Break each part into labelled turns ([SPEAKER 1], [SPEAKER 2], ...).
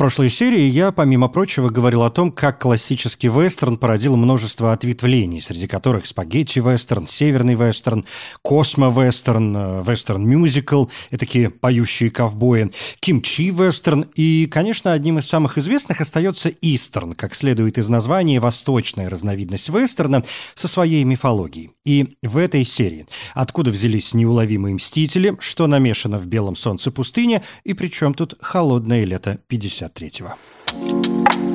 [SPEAKER 1] Прошлой серии я, помимо прочего, говорил о том, как классический вестерн породил множество ответвлений, среди которых спагетти-вестерн, северный вестерн, космо-вестерн, э, вестерн-мюзикл, такие поющие ковбои, кимчи-вестерн, и, конечно, одним из самых известных остается истерн, как следует из названия, восточная разновидность вестерна со своей мифологией. И в этой серии откуда взялись неуловимые мстители, что намешано в белом солнце пустыни, и причем тут холодное лето 50 1953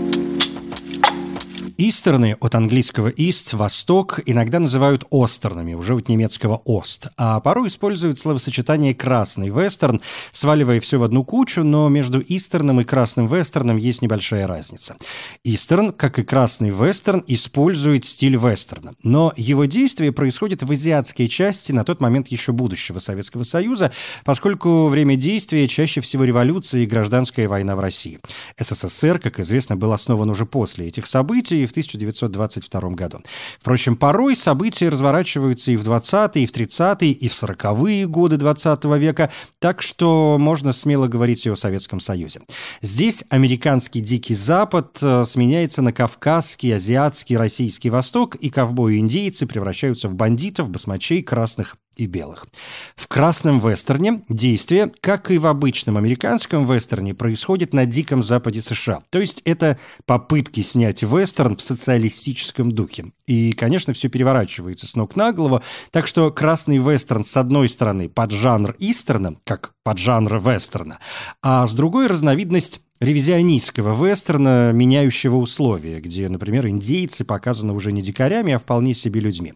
[SPEAKER 1] Истерны от английского «ист» – «восток» иногда называют остернами, уже от немецкого «ост», а порой используют словосочетание «красный вестерн», сваливая все в одну кучу, но между истерном и красным вестерном есть небольшая разница. Истерн, как и красный вестерн, использует стиль вестерна, но его действие происходит в азиатской части на тот момент еще будущего Советского Союза, поскольку время действия чаще всего революция и гражданская война в России. СССР, как известно, был основан уже после этих событий, в 1922 году. Впрочем, порой события разворачиваются и в 20-е, и в 30-е, и в 40-е годы 20 века, так что можно смело говорить и о Советском Союзе. Здесь американский Дикий Запад э, сменяется на кавказский, азиатский, российский Восток, и ковбои-индейцы превращаются в бандитов, басмачей, красных и белых. В красном вестерне действие, как и в обычном американском вестерне, происходит на Диком Западе США. То есть это попытки снять вестерн в социалистическом духе. И, конечно, все переворачивается с ног на голову, так что красный вестерн с одной стороны под жанр истерна, как под жанр вестерна, а с другой разновидность ревизионистского вестерна, меняющего условия, где, например, индейцы показаны уже не дикарями, а вполне себе людьми.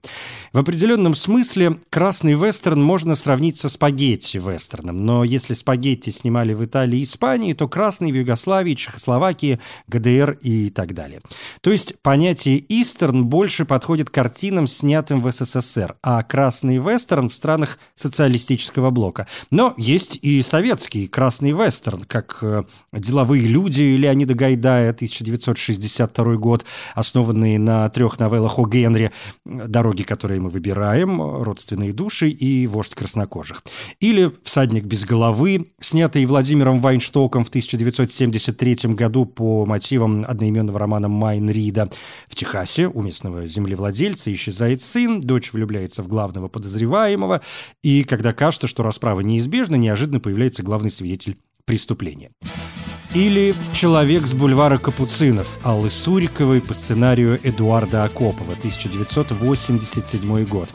[SPEAKER 1] В определенном смысле красный вестерн можно сравнить со спагетти-вестерном, но если спагетти снимали в Италии и Испании, то красный в Югославии, Чехословакии, ГДР и так далее. То есть понятие «истерн» больше подходит картинам, снятым в СССР, а красный вестерн в странах социалистического блока. Но есть и советский красный вестерн, как э, «Деловые люди» Леонида Гайдая, 1962 год, основанные на трех новеллах о Генри «Дороги, которые мы выбираем», «Родственные души» и «Вождь краснокожих». Или «Всадник без головы», снятый Владимиром Вайнштоком в 1973 году по мотивам одноименного романа Майн Рида. В Техасе у местного землевладельца исчезает сын, дочь влюбляется в главного подозреваемого, и когда кажется, что расправа неизбежна, неожиданно появляется главный свидетель преступления. Или «Человек с бульвара Капуцинов» Аллы Суриковой по сценарию Эдуарда Акопова, 1987 год.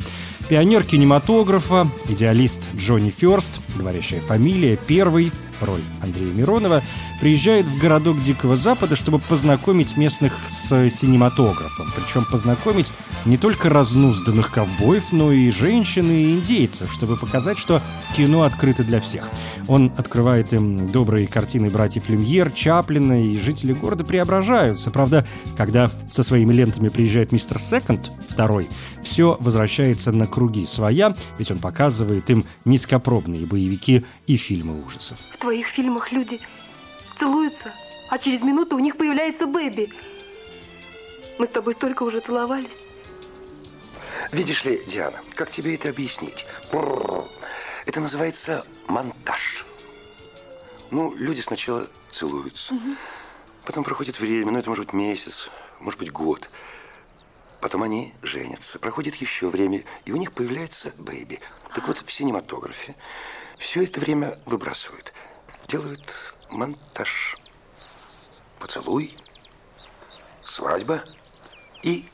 [SPEAKER 1] Пионер кинематографа, идеалист Джонни Ферст, говорящая фамилия, первый, роль Андрея Миронова, приезжает в городок Дикого Запада, чтобы познакомить местных с синематографом. Причем познакомить не только разнузданных ковбоев, но и женщин и индейцев, чтобы показать, что кино открыто для всех. Он открывает им добрые картины братьев Люмьер, Чаплина, и жители города преображаются. Правда, когда со своими лентами приезжает мистер Секонд, второй, все возвращается на круги своя, ведь он показывает им низкопробные боевики и фильмы ужасов.
[SPEAKER 2] В твоих фильмах люди целуются, а через минуту у них появляется baby. Мы с тобой столько уже целовались.
[SPEAKER 3] Видишь ли, Диана, как тебе это объяснить? Это называется монтаж. Ну, люди сначала целуются. Угу. Потом проходит время, ну, это может быть месяц, может быть год. Потом они женятся. Проходит еще время, и у них появляется baby. Так вот, в синематографе все это время выбрасывают. Делают монтаж. Поцелуй, свадьба и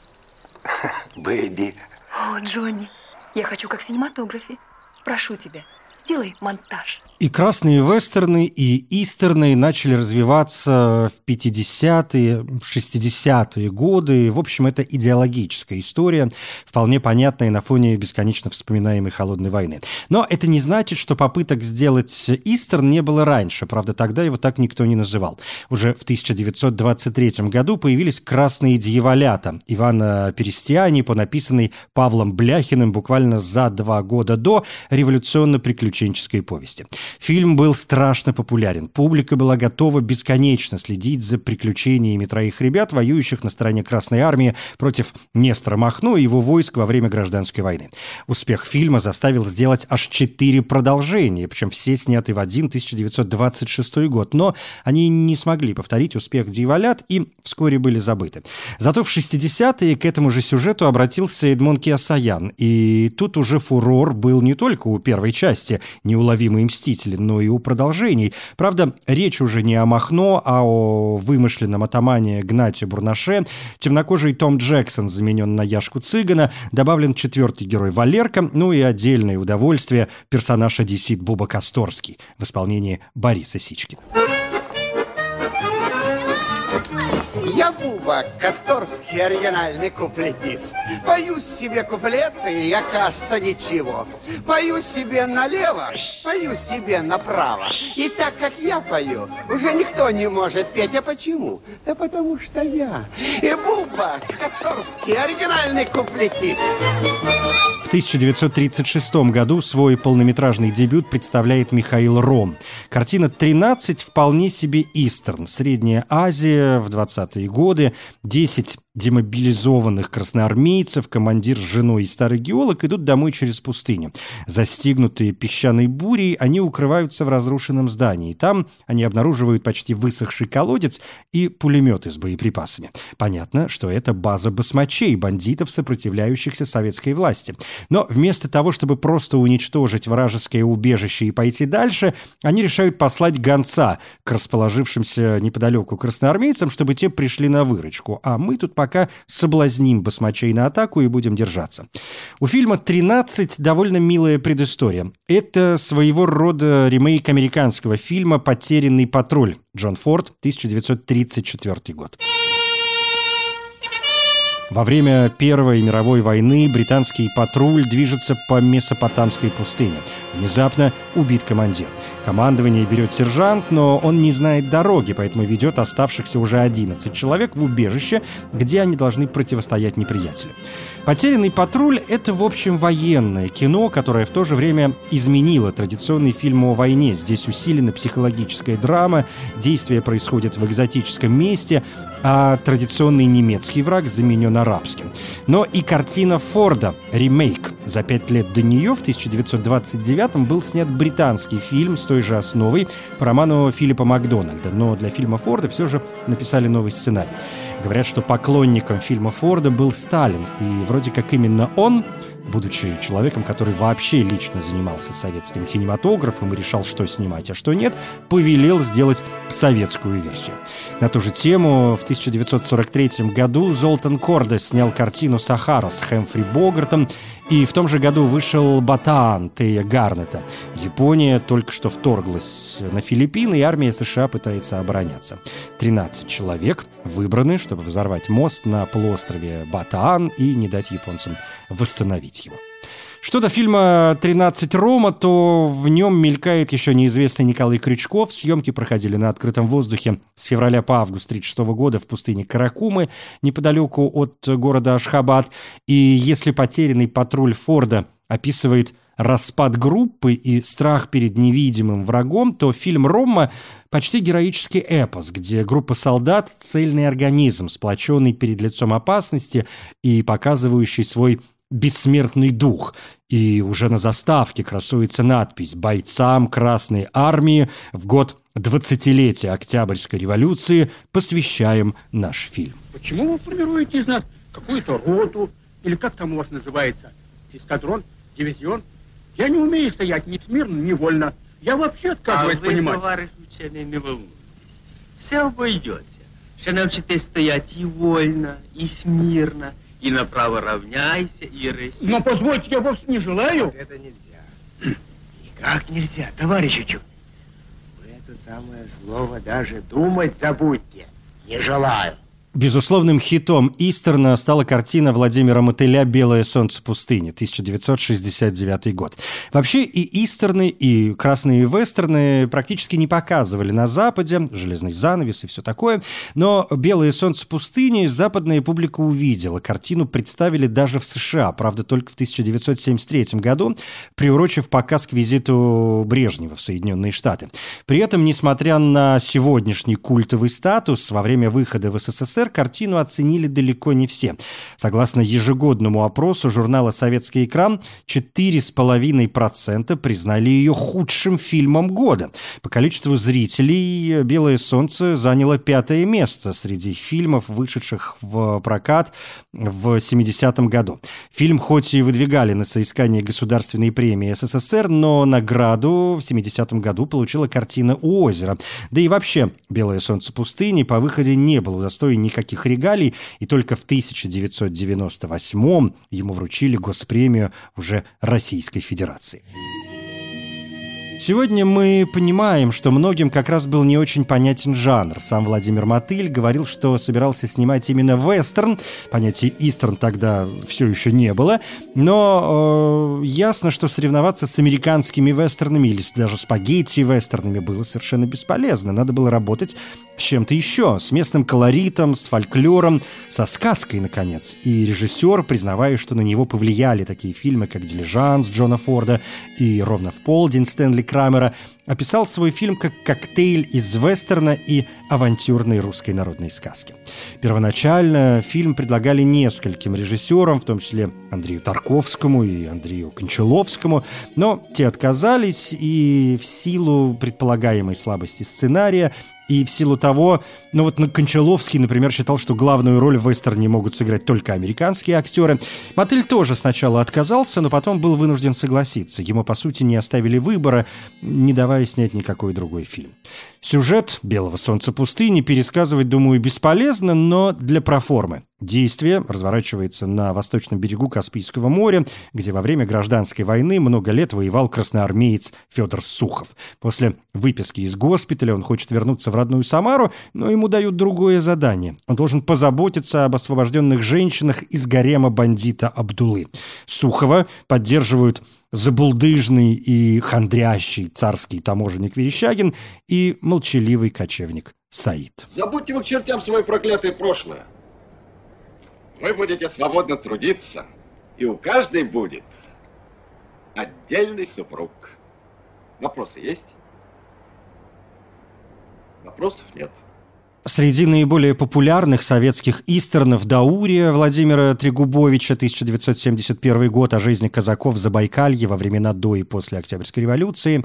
[SPEAKER 3] бэйби.
[SPEAKER 2] О, Джонни, я хочу как в синематографе. Прошу тебя, Сделай монтаж.
[SPEAKER 1] И красные вестерны, и истерны начали развиваться в 50-е, 60-е годы. В общем, это идеологическая история, вполне понятная на фоне бесконечно вспоминаемой «Холодной войны». Но это не значит, что попыток сделать истерн не было раньше. Правда, тогда его так никто не называл. Уже в 1923 году появились «Красные дьяволята» Ивана Перестиани по написанной Павлом Бляхиным буквально за два года до революционно-приключенческой повести. Фильм был страшно популярен. Публика была готова бесконечно следить за приключениями троих ребят, воюющих на стороне Красной Армии против Нестора Махно и его войск во время Гражданской войны. Успех фильма заставил сделать аж четыре продолжения, причем все сняты в один 1926 год, но они не смогли повторить успех «Дьяволят» и вскоре были забыты. Зато в 60-е к этому же сюжету обратился Эдмон Киасаян, и тут уже фурор был не только у первой части «Неуловимые мстители», «Мстители», но и у продолжений. Правда, речь уже не о Махно, а о вымышленном атамане Гнате Бурнаше. Темнокожий Том Джексон заменен на Яшку Цыгана, добавлен четвертый герой Валерка, ну и отдельное удовольствие персонаж одессит Буба Косторский в исполнении Бориса Сичкина.
[SPEAKER 4] Буба, Косторский оригинальный куплетист. Пою себе куплеты, я, кажется, ничего. Пою себе налево, пою себе направо. И так как я пою, уже никто не может петь. А почему? Да потому что я. И Буба, Косторский оригинальный куплетист.
[SPEAKER 1] В 1936 году свой полнометражный дебют представляет Михаил Ром. Картина «13» вполне себе истерн. Средняя Азия в 20-е годы, 10 демобилизованных красноармейцев, командир с женой и старый геолог идут домой через пустыню. Застигнутые песчаной бурей, они укрываются в разрушенном здании. Там они обнаруживают почти высохший колодец и пулеметы с боеприпасами. Понятно, что это база басмачей, бандитов, сопротивляющихся советской власти. Но вместо того, чтобы просто уничтожить вражеское убежище и пойти дальше, они решают послать гонца к расположившимся неподалеку красноармейцам, чтобы те пришли на выручку. А мы тут пока соблазним басмачей на атаку и будем держаться. У фильма «13» довольно милая предыстория. Это своего рода ремейк американского фильма «Потерянный патруль» Джон Форд, 1934 год. Во время Первой мировой войны британский патруль движется по Месопотамской пустыне. Внезапно убит командир. Командование берет сержант, но он не знает дороги, поэтому ведет оставшихся уже 11 человек в убежище, где они должны противостоять неприятелю. «Потерянный патруль» — это, в общем, военное кино, которое в то же время изменило традиционный фильм о войне. Здесь усилена психологическая драма, действие происходит в экзотическом месте, а традиционный немецкий враг заменен арабским. Но и картина Форда «Ремейк». За пять лет до нее, в 1929 был снят британский фильм с той же основой по роману Филиппа Макдональда. Но для фильма Форда все же написали новый сценарий. Говорят, что поклонником фильма Форда был Сталин, и вроде как именно он будучи человеком, который вообще лично занимался советским кинематографом и решал, что снимать, а что нет, повелел сделать советскую версию. На ту же тему в 1943 году Золтан Корда снял картину «Сахара» с Хэмфри Богартом, и в том же году вышел «Батаан» Тея Гарнета. Япония только что вторглась на Филиппины, и армия США пытается обороняться. 13 человек выбраны, чтобы взорвать мост на полуострове Батаан и не дать японцам восстановить его. Что до фильма «13 Рома», то в нем мелькает еще неизвестный Николай Крючков. Съемки проходили на открытом воздухе с февраля по август 1936 года в пустыне Каракумы, неподалеку от города Ашхабад. И если потерянный патруль Форда описывает распад группы и страх перед невидимым врагом, то фильм «Рома» почти героический эпос, где группа солдат — цельный организм, сплоченный перед лицом опасности и показывающий свой бессмертный дух. И уже на заставке красуется надпись «Бойцам Красной Армии в год 20-летия Октябрьской революции посвящаем наш фильм».
[SPEAKER 5] Почему вы формируете из нас какую-то роту, или как там у вас называется, эскадрон, дивизион? Я не умею стоять ни смирно, ни вольно. Я вообще отказываюсь
[SPEAKER 6] а вы,
[SPEAKER 5] понимать.
[SPEAKER 6] товарищ ученый, не волнуйтесь. Все обойдете. Ще навчитесь стоять и вольно, и смирно, и направо равняйся, и рысь.
[SPEAKER 5] Но позвольте, я вовсе не желаю.
[SPEAKER 4] Это нельзя.
[SPEAKER 7] Как нельзя, товарищ ученый? Вы это самое слово даже думать забудьте. Не желаю.
[SPEAKER 1] Безусловным хитом Истерна стала картина Владимира Мотыля «Белое солнце пустыни» 1969 год. Вообще и Истерны, и красные вестерны практически не показывали на Западе, железный занавес и все такое, но «Белое солнце пустыни» западная публика увидела. Картину представили даже в США, правда, только в 1973 году, приурочив показ к визиту Брежнева в Соединенные Штаты. При этом, несмотря на сегодняшний культовый статус, во время выхода в СССР СССР картину оценили далеко не все. Согласно ежегодному опросу журнала «Советский экран», 4,5% признали ее худшим фильмом года. По количеству зрителей «Белое солнце» заняло пятое место среди фильмов, вышедших в прокат в 70-м году. Фильм хоть и выдвигали на соискание государственной премии СССР, но награду в 70-м году получила картина «У озера». Да и вообще «Белое солнце пустыни» по выходе не было удостоен никаких регалий, и только в 1998 ему вручили госпремию уже Российской Федерации. Сегодня мы понимаем, что многим как раз был не очень понятен жанр. Сам Владимир Мотыль говорил, что собирался снимать именно вестерн. Понятия истерн тогда все еще не было. Но э, ясно, что соревноваться с американскими вестернами или даже спагетти-вестернами было совершенно бесполезно. Надо было работать с чем-то еще, с местным колоритом, с фольклором, со сказкой, наконец. И режиссер, признавая, что на него повлияли такие фильмы, как «Дилижанс» Джона Форда и «Ровно в полдень» Стэнли Kramer описал свой фильм как коктейль из вестерна и авантюрной русской народной сказки. Первоначально фильм предлагали нескольким режиссерам, в том числе Андрею Тарковскому и Андрею Кончаловскому, но те отказались, и в силу предполагаемой слабости сценария и в силу того, ну вот Кончаловский, например, считал, что главную роль в вестерне могут сыграть только американские актеры. Мотель тоже сначала отказался, но потом был вынужден согласиться. Ему, по сути, не оставили выбора, не давая снять никакой другой фильм. Сюжет «Белого солнца пустыни» пересказывать, думаю, бесполезно, но для проформы. Действие разворачивается на восточном берегу Каспийского моря, где во время гражданской войны много лет воевал красноармеец Федор Сухов. После выписки из госпиталя он хочет вернуться в родную Самару, но ему дают другое задание. Он должен позаботиться об освобожденных женщинах из гарема бандита Абдулы. Сухова поддерживают забулдыжный и хандрящий царский таможенник Верещагин и молчаливый кочевник Саид.
[SPEAKER 8] Забудьте вы к чертям свое проклятое прошлое. Вы будете свободно трудиться, и у каждой будет отдельный супруг. Вопросы есть? Вопросов нет.
[SPEAKER 1] Среди наиболее популярных советских истернов Даурия Владимира Трегубовича 1971 год о жизни казаков в Забайкалье во времена до и после Октябрьской революции,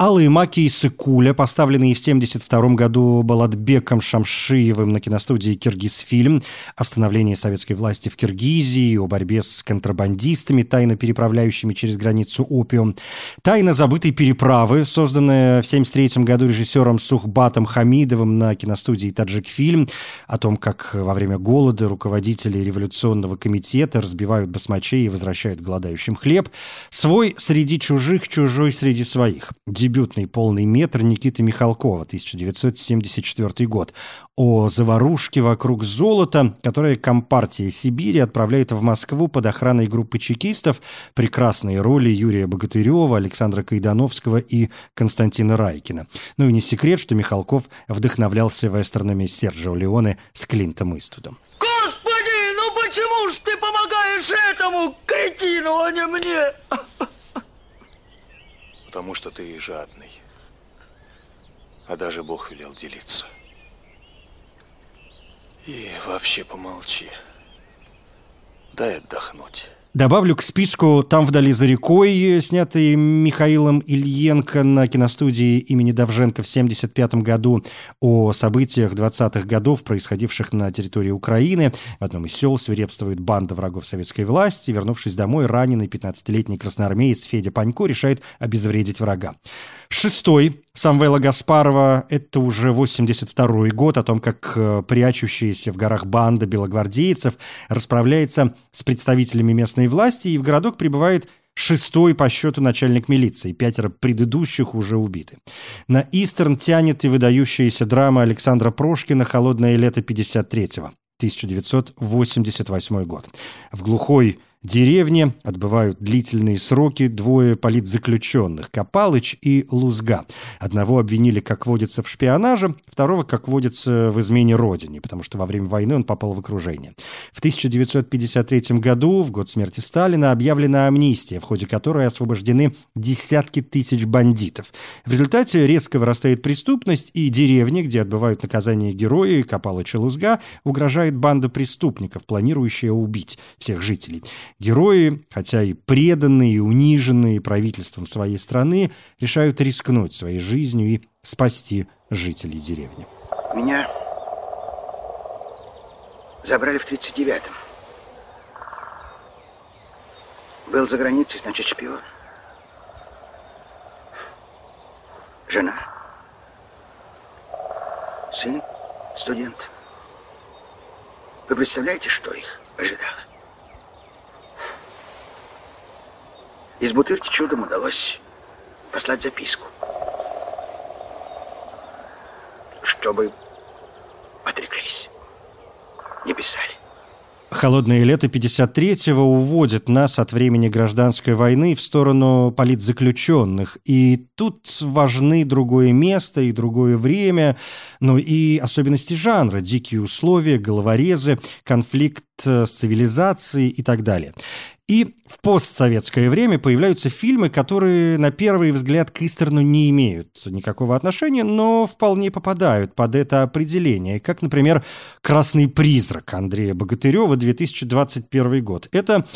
[SPEAKER 1] Алые маки и Сыкуля, поставленные в 1972 году Балатбеком Шамшиевым на киностудии «Киргизфильм», о становлении советской власти в Киргизии, о борьбе с контрабандистами, тайно переправляющими через границу опиум, «Тайна забытой переправы», созданная в 1973 году режиссером Сухбатом Хамидовым на киностудии таджик-фильм о том, как во время голода руководители революционного комитета разбивают басмачей и возвращают голодающим хлеб. Свой среди чужих, чужой среди своих. Дебютный полный метр Никиты Михалкова, 1974 год. О заварушке вокруг золота, которое Компартия Сибири отправляет в Москву под охраной группы чекистов. Прекрасные роли Юрия Богатырева, Александра Кайдановского и Константина Райкина. Ну и не секрет, что Михалков вдохновлялся вестерном вестернами Серджио Леоне с Клинтом Иствудом.
[SPEAKER 9] Господи, ну почему ж ты помогаешь этому кретину, а не мне?
[SPEAKER 10] Потому что ты жадный. А даже Бог велел делиться. И вообще помолчи. Дай отдохнуть.
[SPEAKER 1] Добавлю к списку «Там вдали за рекой», снятый Михаилом Ильенко на киностудии имени Давженко в 1975 году о событиях 20-х годов, происходивших на территории Украины. В одном из сел свирепствует банда врагов советской власти. Вернувшись домой, раненый 15-летний красноармеец Федя Панько решает обезвредить врага. Шестой Самвела Гаспарова – это уже 82 год, о том, как э, прячущаяся в горах банда белогвардейцев расправляется с представителями местной власти, и в городок прибывает шестой по счету начальник милиции, пятеро предыдущих уже убиты. На Истерн тянет и выдающаяся драма Александра Прошкина «Холодное лето 53-го». 1988 год. В глухой деревне отбывают длительные сроки двое политзаключенных – Копалыч и Лузга. Одного обвинили, как водится, в шпионаже, второго, как водится, в измене родине, потому что во время войны он попал в окружение. В 1953 году, в год смерти Сталина, объявлена амнистия, в ходе которой освобождены десятки тысяч бандитов. В результате резко вырастает преступность, и деревне, где отбывают наказание герои Копалыч и Лузга, угрожает банда преступников, планирующая убить всех жителей. Герои, хотя и преданные, и униженные правительством своей страны, решают рискнуть своей жизнью и спасти жителей деревни.
[SPEAKER 4] Меня забрали в 39-м. Был за границей, значит, шпион. Жена. Сын, студент. Вы представляете, что их ожидало? Из бутырки чудом удалось послать записку. Чтобы отреклись. Не писали.
[SPEAKER 1] Холодное лето 53-го уводит нас от времени гражданской войны в сторону политзаключенных. И тут важны другое место и другое время, но и особенности жанра, дикие условия, головорезы, конфликт с цивилизацией и так далее. И в постсоветское время появляются фильмы, которые на первый взгляд к Истерну не имеют никакого отношения, но вполне попадают под это определение, как, например, «Красный призрак» Андрея Богатырева, 2021 год. Это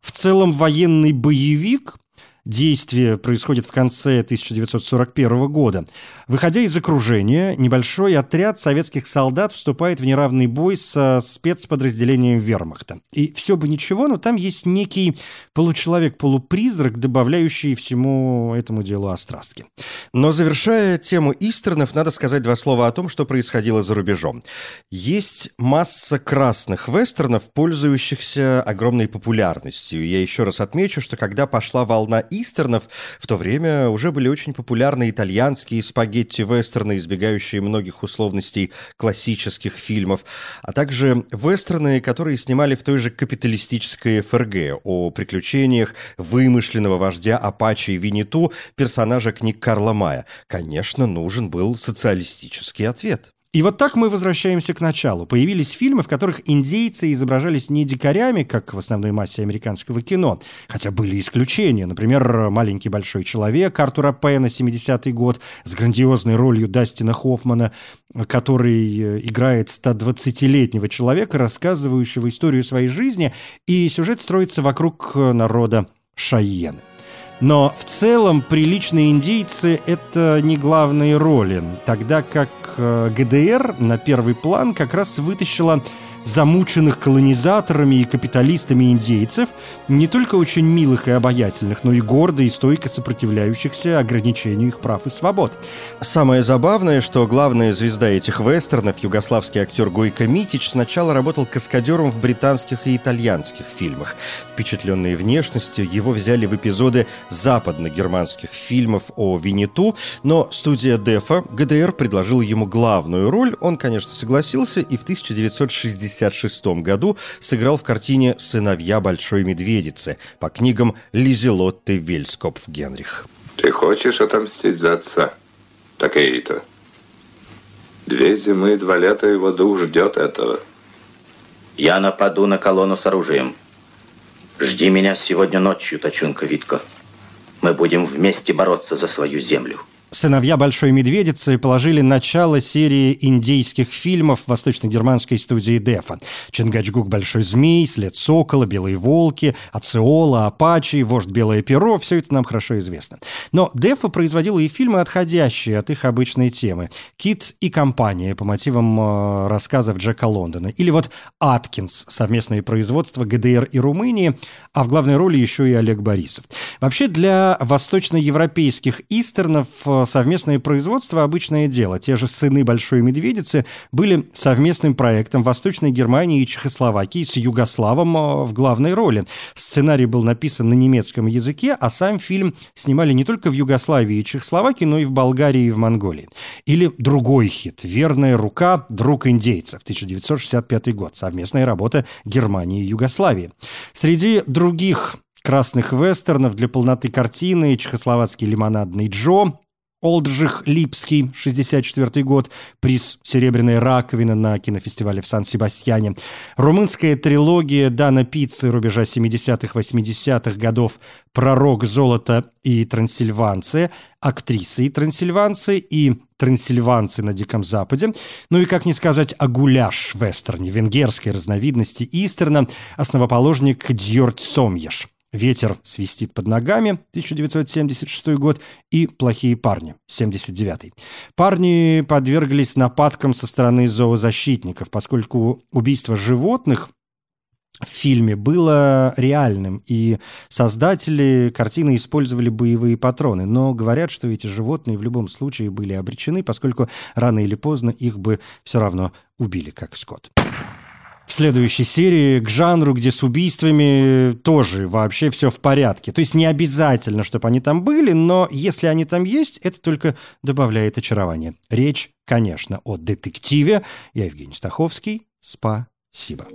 [SPEAKER 1] в целом военный боевик, Действие происходит в конце 1941 года. Выходя из окружения, небольшой отряд советских солдат вступает в неравный бой со спецподразделением вермахта. И все бы ничего, но там есть некий получеловек-полупризрак, добавляющий всему этому делу острастки. Но завершая тему Истернов, надо сказать два слова о том, что происходило за рубежом. Есть масса красных вестернов, пользующихся огромной популярностью. Я еще раз отмечу, что когда пошла волна истернов, в то время уже были очень популярны итальянские спагетти-вестерны, избегающие многих условностей классических фильмов, а также вестерны, которые снимали в той же капиталистической ФРГ о приключениях вымышленного вождя Апачи Винету, персонажа книг Карла Мая. Конечно, нужен был социалистический ответ. И вот так мы возвращаемся к началу. Появились фильмы, в которых индейцы изображались не дикарями, как в основной массе американского кино, хотя были исключения. Например, «Маленький большой человек» Артура Пэна, 70-й год, с грандиозной ролью Дастина Хоффмана, который э, играет 120-летнего человека, рассказывающего историю своей жизни, и сюжет строится вокруг народа Шайены. Но в целом приличные индейцы – это не главные роли, тогда как э, ГДР на первый план как раз вытащила замученных колонизаторами и капиталистами индейцев, не только очень милых и обаятельных, но и гордо и стойко сопротивляющихся ограничению их прав и свобод. Самое забавное, что главная звезда этих вестернов, югославский актер Гойко Митич, сначала работал каскадером в британских и итальянских фильмах. Впечатленные внешностью, его взяли в эпизоды западно-германских фильмов о Винету, но студия Дефа ГДР предложила ему главную роль, он, конечно, согласился, и в 1960 1956 году сыграл в картине «Сыновья Большой Медведицы» по книгам Лизелотты Вельскопф-Генрих.
[SPEAKER 11] Ты хочешь отомстить за отца? Так и это. Две зимы и два лета его дух ждет этого.
[SPEAKER 12] Я нападу на колонну с оружием. Жди меня сегодня ночью, Тачунка Витко. Мы будем вместе бороться за свою землю.
[SPEAKER 1] Сыновья Большой Медведицы положили начало серии индейских фильмов восточно-германской студии Дефа. Чингачгук Большой Змей, След Сокола, Белые Волки, Ациола, Апачи, Вождь Белое Перо – все это нам хорошо известно. Но Дефа производила и фильмы, отходящие от их обычной темы. «Кит и компания» по мотивам э, рассказов Джека Лондона. Или вот «Аткинс» – совместное производство ГДР и Румынии, а в главной роли еще и Олег Борисов. Вообще для восточноевропейских истернов – совместное производство – обычное дело. Те же «Сыны Большой Медведицы» были совместным проектом Восточной Германии и Чехословакии с Югославом э, в главной роли. Сценарий был написан на немецком языке, а сам фильм снимали не только в Югославии и Чехословакии, но и в Болгарии и в Монголии. Или другой хит «Верная рука. Друг индейцев» 1965 год. Совместная работа Германии и Югославии. Среди других красных вестернов для полноты картины чехословацкий лимонадный Джо, Олджих Липский, 64 год, приз «Серебряная раковина» на кинофестивале в Сан-Себастьяне. Румынская трилогия Дана Пиццы рубежа 70-х, 80-х годов «Пророк золота» и «Трансильванцы», «Актрисы и трансильванцы» и «Трансильванцы на Диком Западе». Ну и, как не сказать, о гуляш в вестерне, венгерской разновидности Истерна, основоположник Дьорд Сомьеш – «Ветер свистит под ногами» 1976 год и «Плохие парни» 79 Парни подверглись нападкам со стороны зоозащитников, поскольку убийство животных в фильме было реальным, и создатели картины использовали боевые патроны, но говорят, что эти животные в любом случае были обречены, поскольку рано или поздно их бы все равно убили, как скот в следующей серии к жанру, где с убийствами тоже вообще все в порядке. То есть не обязательно, чтобы они там были, но если они там есть, это только добавляет очарования. Речь, конечно, о детективе. Я Евгений Стаховский. Спасибо.